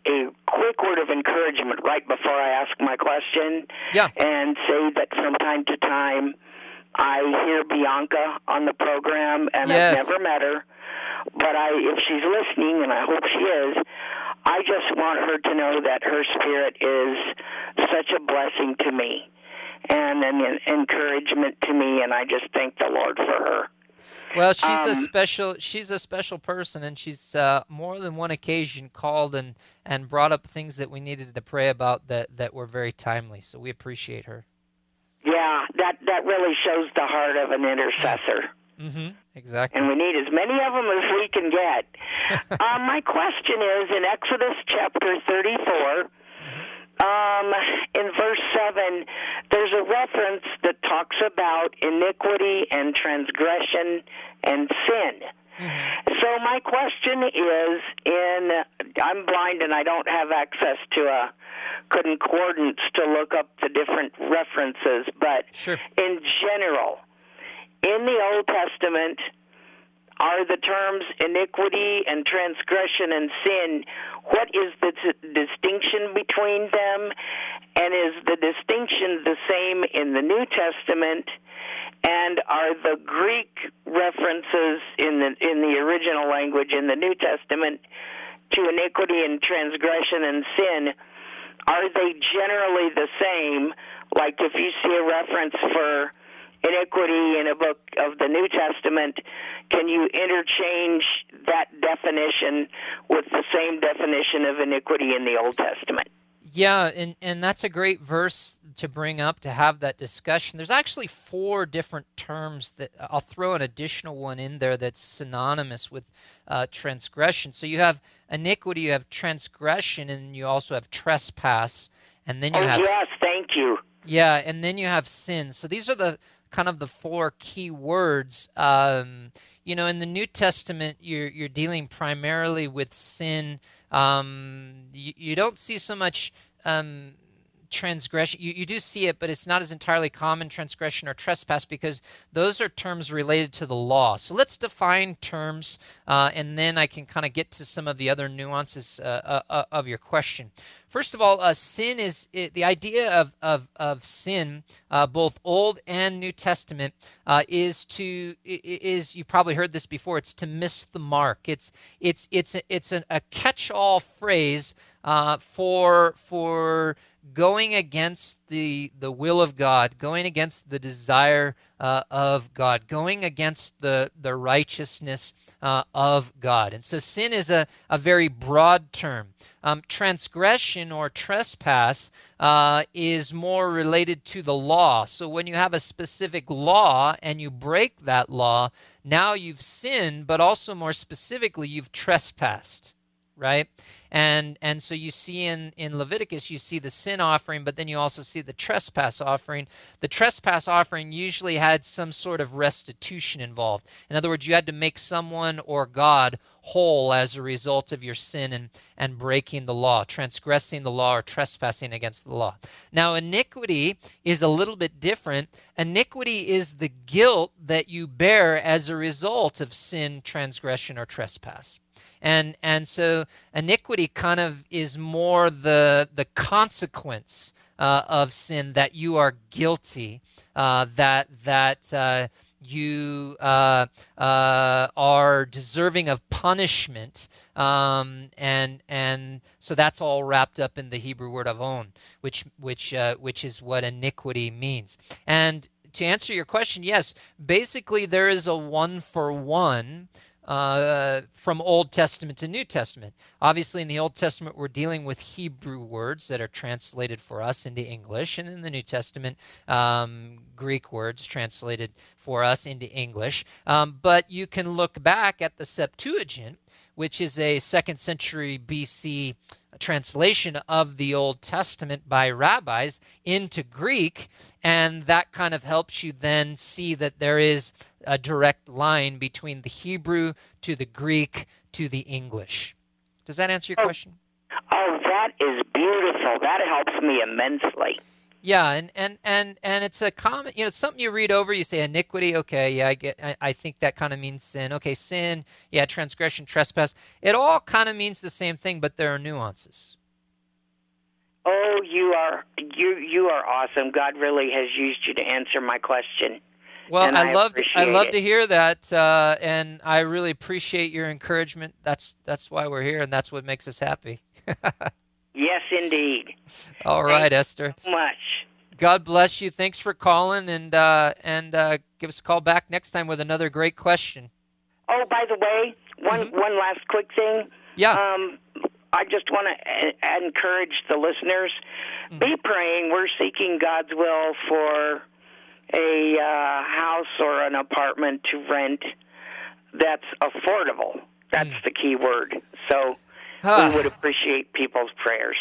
a quick word of encouragement right before I ask my question. Yeah. And say that from time to time I hear Bianca on the program and Yes. I've never met her. But I if she's listening and I hope she is, I just want her to know that her spirit is such a blessing to me and an encouragement to me and I just thank the Lord for her. Well, she's a Um, special she's a special person, and she's uh, more than one occasion called and and brought up things that we needed to pray about that that were very timely. So we appreciate her. Yeah, that that really shows the heart of an intercessor. Mm-hmm. Exactly. And we need as many of them as we can get. uh, my question is in Exodus chapter 34, um, in verse 7, there's a reference that talks about iniquity and transgression and sin. So my question is in I'm blind and I don't have access to a concordance to look up the different references, but Sure. in general, in the Old Testament, are the terms iniquity and transgression and sin. What is the t- distinction between them? And is the distinction the same in the new testament? And are the greek references in the in the original language in the new testament to iniquity and transgression and sin are they generally the same? Like if you see a reference for iniquity in a book of the New Testament, can you interchange that definition with the same definition of iniquity in the Old Testament? Yeah, and, and that's a great verse to bring up to have that discussion. There's actually four different terms that I'll throw an additional one in there that's synonymous with uh, transgression. So you have iniquity, you have transgression, and you also have trespass, and then you oh, have yes, thank you. Yeah, and then you have sin. So these are the kind of the four key words. Um, you know, in the New Testament, you're you're dealing primarily with sin. Um, you, you don't see so much um, transgression. You, you do see it, but it's not as entirely common transgression or trespass because those are terms related to the law. So let's define terms, uh, and then I can kind of get to some of the other nuances uh, uh, uh of your question. First of all, uh, sin is it, the idea of, of, of sin, uh, both Old and New Testament, uh, is to is you probably heard this before. It's to miss the mark. It's it's it's a, it's a, catch-all phrase uh, for for going against the the will of God, going against the desire uh, of God, going against the the righteousness uh, of God. And so sin is a, a very broad term. Um, transgression or trespass uh, is more related to the law. So when you have a specific law and you break that law, now you've sinned, but also more specifically, you've trespassed right? And and so you see in in Leviticus you see the sin offering, but then you also see the trespass offering. The trespass offering usually had some sort of restitution involved. In other words, you had to make someone or God whole as a result of your sin and, and breaking the law, transgressing the law or trespassing against the law. Now, iniquity is a little bit different. Iniquity is the guilt that you bear as a result of sin, transgression, or trespass and and so iniquity kind of is more the the consequence uh, of sin that you are guilty uh, that that uh, you uh, uh, are deserving of punishment um, and and so that's all wrapped up in the Hebrew word avon which which uh, which is what iniquity means. And to answer your question yes basically there is a one for one uh, from Old Testament to New Testament. Obviously, in the Old Testament, we're dealing with Hebrew words that are translated for us into English, and in the New Testament, um, Greek words translated for us into English. Um, but you can look back at the Septuagint, which is a second century BC translation of the Old Testament by rabbis into Greek, and that kind of helps you then see that there is a direct line between the Hebrew to the Greek to the English. Does that answer your oh. question? Oh, that is beautiful. That helps me immensely. Yeah, and, and, and, and it's a common, you know, something you read over. You say iniquity. Okay, yeah, I get. I, I think that kind of means sin. Okay, sin. Yeah, transgression, trespass. It all kind of means the same thing, but there are nuances. Oh, you are you you are awesome. God really has used you to answer my question. Well, I, I love I love to hear that, uh, and I really appreciate your encouragement. That's that's why we're here, and that's what makes us happy. yes, indeed. All right, Thank Esther. So much. God bless you. Thanks for calling, and uh, and uh, give us a call back next time with another great question. Oh, by the way, one Mm-hmm. one last quick thing. Yeah. Um, I just want to encourage the listeners: Mm-hmm. be praying. We're seeking God's will for a uh, house or an apartment to rent that's affordable. That's the key word. So Ah. we would appreciate people's prayers.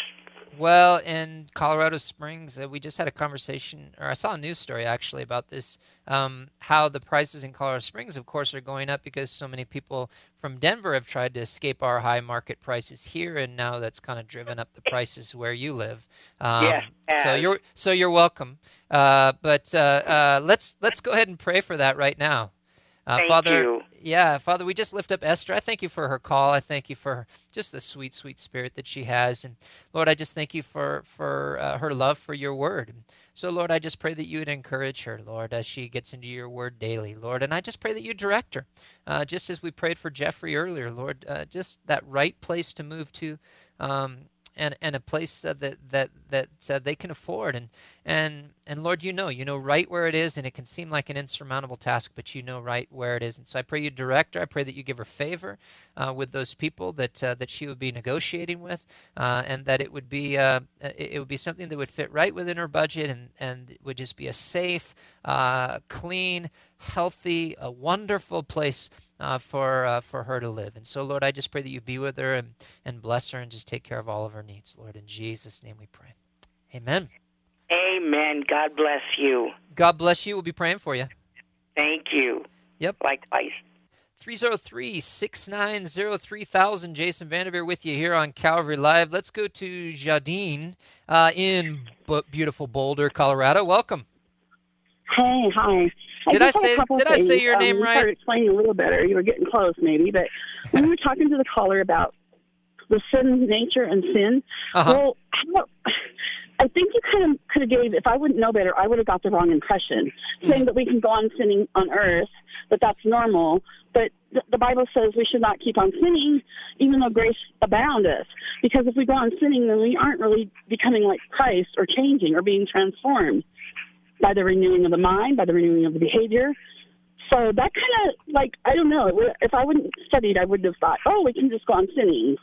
Well, in Colorado Springs, uh, we just had a conversation, or I saw a news story actually about this. Um, how the prices in Colorado Springs, of course, are going up because so many people from Denver have tried to escape our high market prices here, and now that's kind of driven up the prices where you live. Um, Yes, So you're so you're welcome. Uh, but uh, uh, let's let's go ahead and pray for that right now. Uh, Thank Father, you. Yeah, Father, we just lift up Esther. I thank you for her call. I thank you for just the sweet, sweet spirit that she has, and Lord, I just thank you for for uh, her love for your word. So, Lord, I just pray that you would encourage her, Lord, as she gets into your word daily, Lord, and I just pray that you direct her, uh, just as we prayed for Jeffrey earlier, Lord, uh, just that right place to move to. Um, and and a place uh, that that that uh, they can afford. And and and Lord you know you know right where it is and it can seem like an insurmountable task but you know right where it is. And so I pray you direct her. I pray that you give her favor uh, with those people that uh, that she would be negotiating with uh, and that it would be uh, it would be something that would fit right within her budget and and it would just be a safe clean healthy a wonderful place uh, for uh, for her to live. And so, Lord, I just pray that you be with her and, and bless her and just take care of all of her needs. Lord, in Jesus' name we pray. Amen. Amen. God bless you. God bless you. We'll be praying for you. Thank you. Yep. Likewise. 303 690 3000. Jason Vanderveer with you here on Calvary Live. Let's go to Jadine uh, in b- beautiful Boulder, Colorado. Welcome. Hey, hi. Did I, I say Did things. I say your um, name right? Explaining a little better. You were getting close, maybe, but when we were talking to the caller about the sin nature and sin, uh-huh. well, how, I think you kind of could have gave. If I wouldn't know better, I would have got the wrong impression, mm-hmm. saying that we can go on sinning on earth, that that's normal. But the, the Bible says we should not keep on sinning, even though grace abound us. Because if we go on sinning, then we aren't really becoming like Christ or changing or being transformed by the renewing of the mind, by the renewing of the behavior. So that kind of like I don't know. If I wouldn't studied, I wouldn't have thought, oh, we can just go on sinning.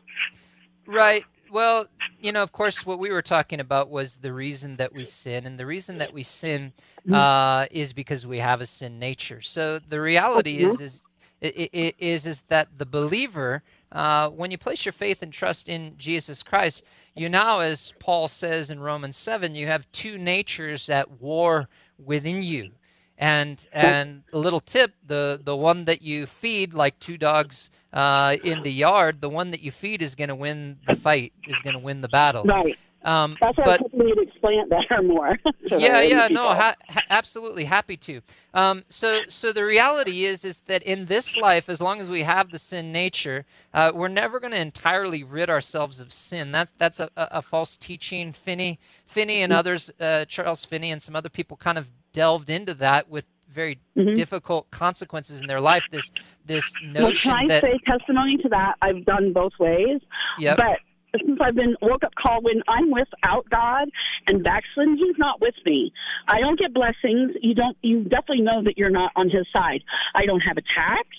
Right. Well, you know, of course, what we were talking about was the reason that we sin, and the reason that we sin mm-hmm. uh, is because we have a sin nature. So the reality is, is, is, is that the believer, uh, when you place your faith and trust in Jesus Christ, you now, as Paul says in Romans 7, you have two natures at war within you. And and a little tip, the, the one that you feed like two dogs uh, in the yard, the one that you feed is going to win the fight, is going to win the battle. Right. Um, That's why but, I need to explain it better more. yeah, yeah, no, ha- ha- absolutely happy to. Um, so, so the reality is, is that in this life, as long as we have the sin nature, uh, we're never going to entirely rid ourselves of sin. That, that's a, a, a false teaching. Finney, Finney, and others, uh, Charles Finney, and some other people, kind of delved into that with very mm-hmm. difficult consequences in their life. This, this notion well, can I that, say testimony to that? I've done both ways. Yep. But since I've been woke up call when I'm without God and backslidden, He's not with me. I don't get blessings. You don't. You definitely know that you're not on His side. I don't have attacks.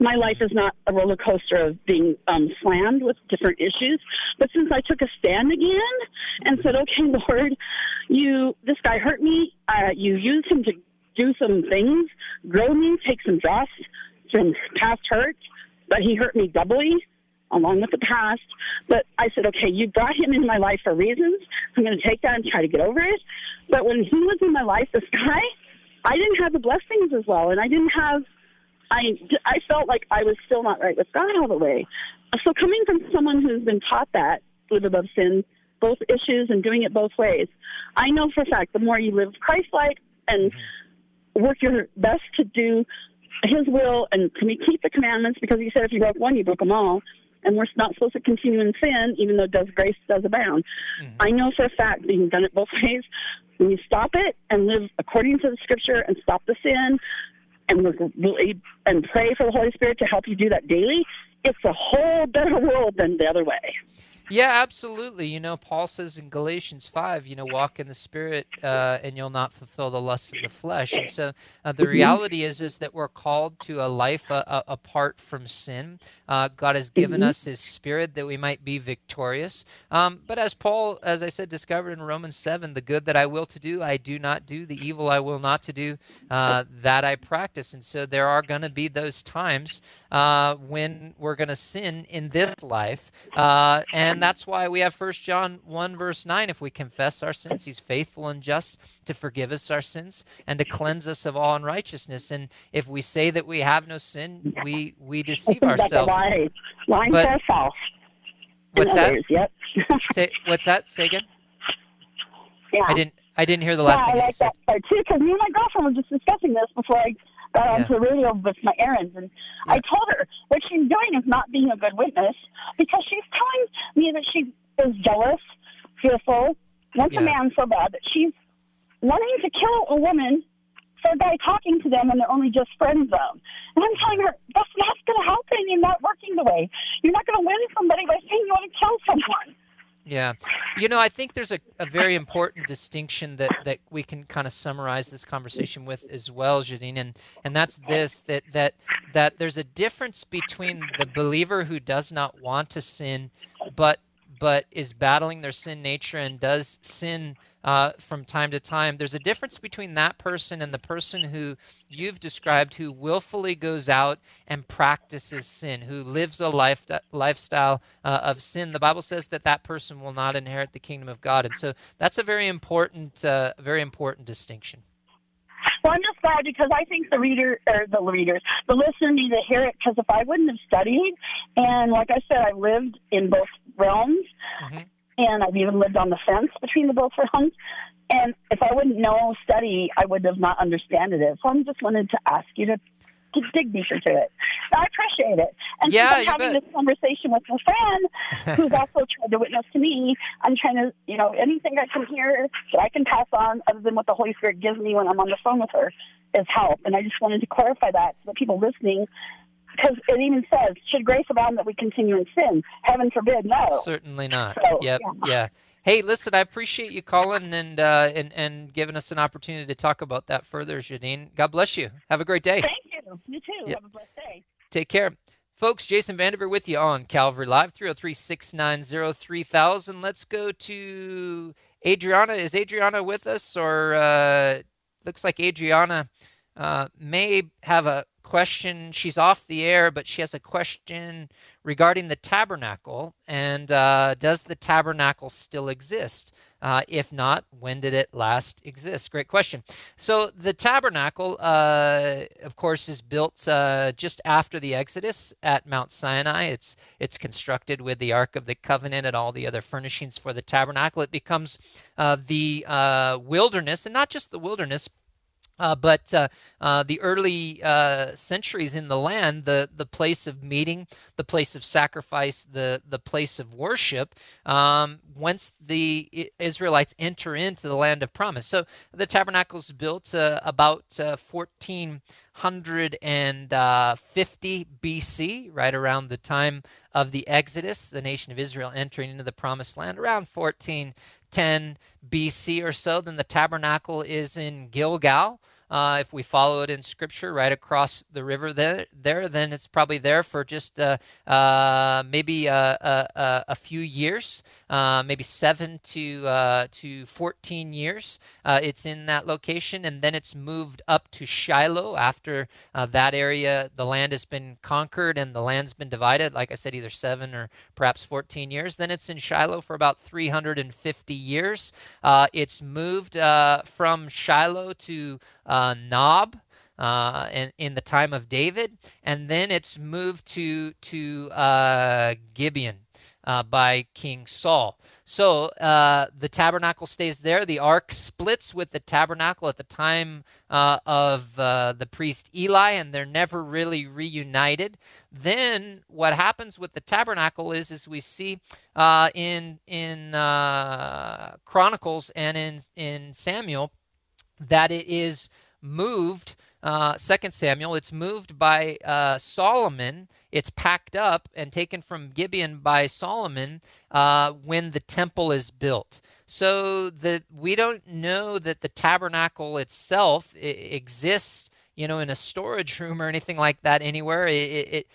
My life is not a roller coaster of being um, slammed with different issues. But since I took a stand again and said, "Okay, Lord, you this guy hurt me. Uh, you used him to do some things, grow me, take some dross from past hurt, but he hurt me doubly." Along with the past. But I said, okay, you brought him in my life for reasons. I'm going to take that and try to get over it. But when he was in my life, this guy, I didn't have the blessings as well, and I didn't have. I I felt like I was still not right with God all the way. So coming from someone who's been taught that live above sin, both issues, and doing it both ways, I know for a fact the more you live Christ-like and mm-hmm. work your best to do His will and to keep the commandments, because He said if you broke one, you broke them all and we're not supposed to continue in sin, even though does grace does abound. Mm-hmm. I know for a fact you've done it both ways. When you stop it and live according to the Scripture and stop the sin, and and pray for the Holy Spirit to help you do that daily, it's a whole better world than the other way. Yeah, absolutely. You know, Paul says in Galatians 5, you know, walk in the Spirit uh, and you'll not fulfill the lusts of the flesh. And so uh, the mm-hmm. reality is is that we're called to a life uh, uh apart from sin. Uh, God has given mm-hmm. us His Spirit that we might be victorious. Um, but as Paul, as I said, discovered in Romans 7, the good that I will to do, I do not do. The evil I will not to do, uh, that I practice. And so there are going to be those times when we're going to sin in this life. and and that's why we have First John 1, verse 9. If we confess our sins, he's faithful and just to forgive us our sins and to cleanse us of all unrighteousness. And if we say that we have no sin, we, we deceive ourselves. Lie. Lying but, to ourselves. What's that? Others, yep. say, what's that? Say again? Yeah. I didn't I didn't hear the last yeah, thing I like that part too, because me and my girlfriend were just discussing this before I got onto the radio with my errands, and yeah. I told her what she's doing is not being a good witness because she's telling me that she is jealous, fearful, wants yeah. a man so bad that she's wanting to kill a woman for a guy talking to them and they're only just friend zone. And I'm telling her that's not going to happen. You're not working the way. You're not going to win somebody by saying you want to kill someone. Yeah. You know, I think there's a, a very important distinction that, that we can kind of summarize this conversation with as well, Janine, and, and that's this that, that that there's a difference between the believer who does not want to sin but but is battling their sin nature and does sin uh, from time to time. There's a difference between that person and the person who you've described who willfully goes out and practices sin, who lives a life lifestyle uh, of sin. The Bible says that that person will not inherit the kingdom of God, and so that's a very important, uh, very important distinction. Well, I'm just glad because I think the reader or the readers, the listener need to hear it. Because if I wouldn't have studied, and like I said, I lived in both realms, mm-hmm and I've even lived on the fence between the both realms. And if I wouldn't know study, I would have not understood it. So I just wanted to ask you to, to dig deeper to it. I appreciate it. And yeah, since I'm having bet. this conversation with my friend who's also tried to witness to me, I'm trying to, you know, anything I can hear that I can pass on other than what the Holy Spirit gives me when I'm on the phone with her is help. And I just wanted to clarify that so that people listening because it even says, "Should grace abound that we continue in sin?" Heaven forbid, no. Certainly not. So, yep. Yeah. yeah. Hey, listen, I appreciate you calling and uh, and and giving us an opportunity to talk about that further, Janine. God bless you. Have a great day. Thank you. You too. Yep. Have a blessed day. Take care. Folks, Jason Vanderveer with you on Calvary Live, 303 690 3000. Let's go to Adriana. Is Adriana with us? Or uh, looks like Adriana uh, may have a question. She's off the air, but she has a question regarding the tabernacle. And uh, does the tabernacle still exist? Uh, if not, when did it last exist? Great question. So, the tabernacle, uh, of course, is built uh, just after the Exodus at Mount Sinai. It's, it's constructed with the Ark of the Covenant and all the other furnishings for the tabernacle. It becomes uh, the uh, wilderness, and not just the wilderness, uh, but uh, uh, the early uh, centuries in the land, the, the place of meeting, the place of sacrifice, the, the place of worship, um, once the Israelites enter into the land of promise. So the tabernacle is built uh, about 1450 uh, BC, right around the time of the Exodus, the nation of Israel entering into the promised land, around 14. 10 BC or so. Then the tabernacle is in Gilgal. Uh, if we follow it in scripture right across the river there, there then it's probably there for just uh, uh, maybe a, a, a, few years, uh, maybe seven to uh, to 14 years. Uh, it's in that location, and then it's moved up to Shiloh after that area, the land has been conquered and the land's been divided. Like I said, either seven or perhaps 14 years. Then it's in Shiloh for about 350 years. it's moved from Shiloh to uh, Nob. Uh, in, in the time of David, and then it's moved to to uh, Gibeon uh, by King Saul. So uh, the tabernacle stays there. The ark splits with the tabernacle at the time uh, of uh, the priest Eli, and they're never really reunited. Then what happens with the tabernacle is, as we see in in Chronicles and in in Samuel, that it is moved. Uh, Second Samuel, it's moved by uh, Solomon. It's packed up and taken from Gibeon by Solomon uh, when the temple is built. So that we don't know that the tabernacle itself exists, you know, in a storage room or anything like that anywhere. It, it,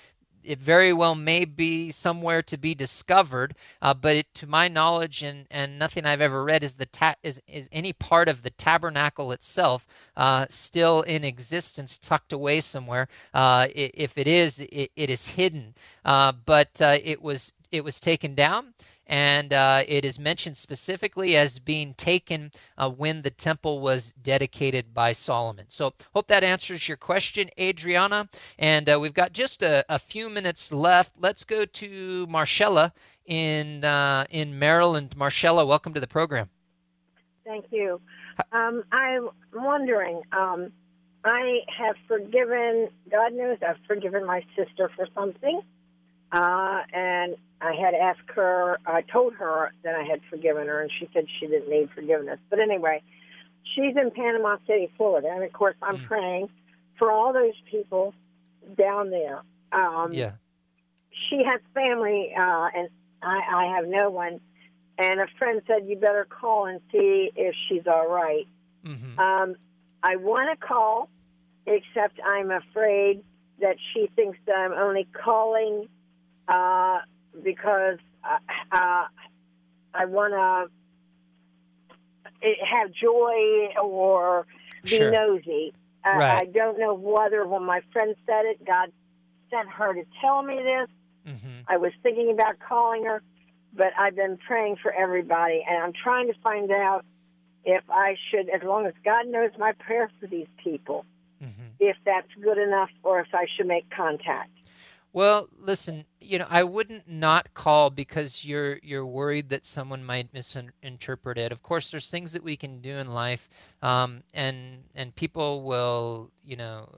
it very well may be somewhere to be discovered, uh, but it, to my knowledge and, and nothing I've ever read is the ta- is, is any part of the tabernacle itself uh, still in existence, tucked away somewhere. Uh, if it is, it, it is hidden. Uh, but uh, it was it was taken down and uh, it is mentioned specifically as being taken uh, when the temple was dedicated by Solomon. So, hope that answers your question, Adriana. And uh, we've got just a, a, few minutes left. Let's go to Marcella in uh, in Maryland. Marcella, welcome to the program. Thank you. Um, I'm wondering. Um, I have forgiven. God knows I've forgiven my sister for something, uh, and I had asked her, I told her that I had forgiven her, and she said she didn't need forgiveness. But anyway, she's in Panama City, Florida, and of course, I'm mm. praying for all those people down there. Um, yeah. She has family, uh, and I, I have no one. and a friend said you better call and see if she's all right. Mm-hmm. Um, I want to call, except I'm afraid that she thinks that I'm only calling uh, because uh, uh, I want to have joy or be Sure. nosy. Uh, Right. I don't know whether when my friend said it, God sent her to tell me this. Mm-hmm. I was thinking about calling her, but I've been praying for everybody, and I'm trying to find out if I should, as long as God knows my prayer for these people, Mm-hmm. if that's good enough or if I should make contact. Well, listen, you know, I wouldn't not call because you're you're worried that someone might misinterpret it. Of course, there's things that we can do in life, um, and and people will, you know,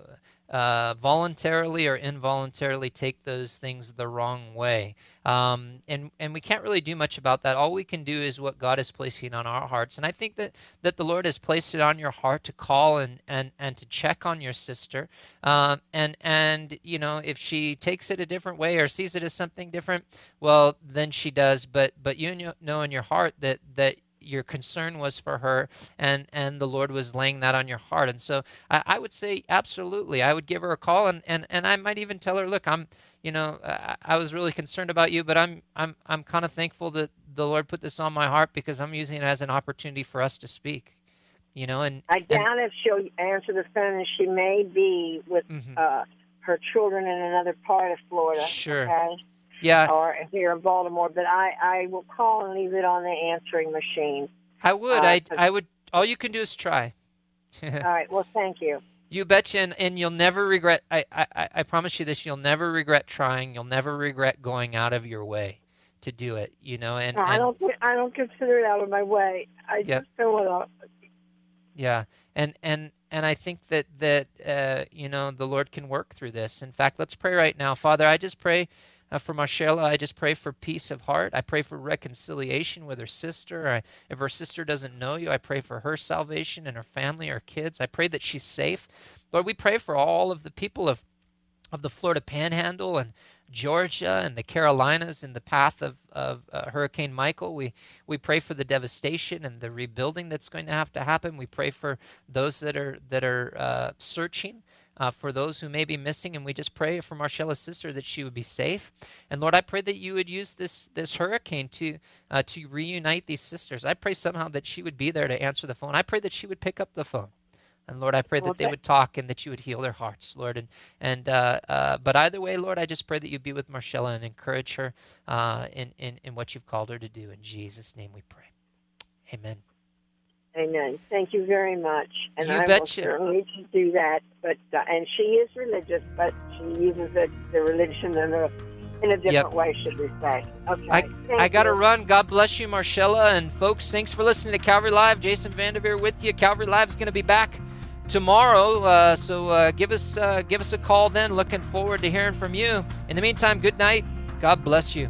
uh, voluntarily or involuntarily take those things the wrong way, um, and and we can't really do much about that. All we can do is what God is placing on our hearts, and I think that that the Lord has placed it on your heart to call and and and to check on your sister, um, and and you know if she takes it a different way or sees it as something different, well then she does. But but you know in your heart that that your concern was for her and and the lord was laying that on your heart and so i, I would say absolutely i would give her a call and, and and i might even tell her look i'm you know I, I was really concerned about you but i'm i'm i'm kind of thankful that the lord put this on my heart because i'm using it as an opportunity for us to speak you know and I and- doubt if she'll answer the phone, and she may be with Mhm. uh, her children in another part of Florida. Sure. Okay? Yeah Or here in Baltimore, but I, I will call and leave it on the answering machine. i would uh, i i would all you can do is try All right. Well, thank you. You betcha, and, and you'll never regret. I, I, I- promise you this: you'll never regret trying. You'll never regret going out of your way to do it. You know, and, No, I don't. I don't consider it out of my way. I Yep. just don't want to. yeah, and and and I think that that uh, you know the Lord can work through this. In fact, let's pray right now, Father. I just pray. Uh, for Marcella, I just pray for peace of heart. I pray for reconciliation with her sister. I, if her sister doesn't know you, I pray for her salvation and her family, her kids. I pray that she's safe. Lord, we pray for all of the people of of the Florida Panhandle and Georgia and the Carolinas in the path of, of uh, Hurricane Michael. We, we pray for the devastation and the rebuilding that's going to have to happen. We pray for those that are, that are uh, searching. Uh, for those who may be missing, and we just pray for Marcella's sister that she would be safe. And Lord, I pray that you would use this this hurricane to uh, to reunite these sisters. I pray somehow that she would be there to answer the phone. I pray that she would pick up the phone. And Lord, I pray that they would talk and that you would heal their hearts, Lord. And and uh, uh, but either way, Lord, I just pray that you be with Marcella and encourage her uh, in, in in what you've called her to do. In Jesus' name, we pray. Amen. Amen. Thank you very much. And You I will betcha. certainly to do that. But uh, and she is religious, but she uses it, the religion in a in a different Yep. way, should we say? Okay. I, I got to run. God bless you, Marcella. And folks, thanks for listening to Calvary Live. Jason Vanderveer with you. Calvary Live is going to be back tomorrow. Uh, so uh, give us uh, give us a call then. Looking forward to hearing from you. In the meantime, good night. God bless you.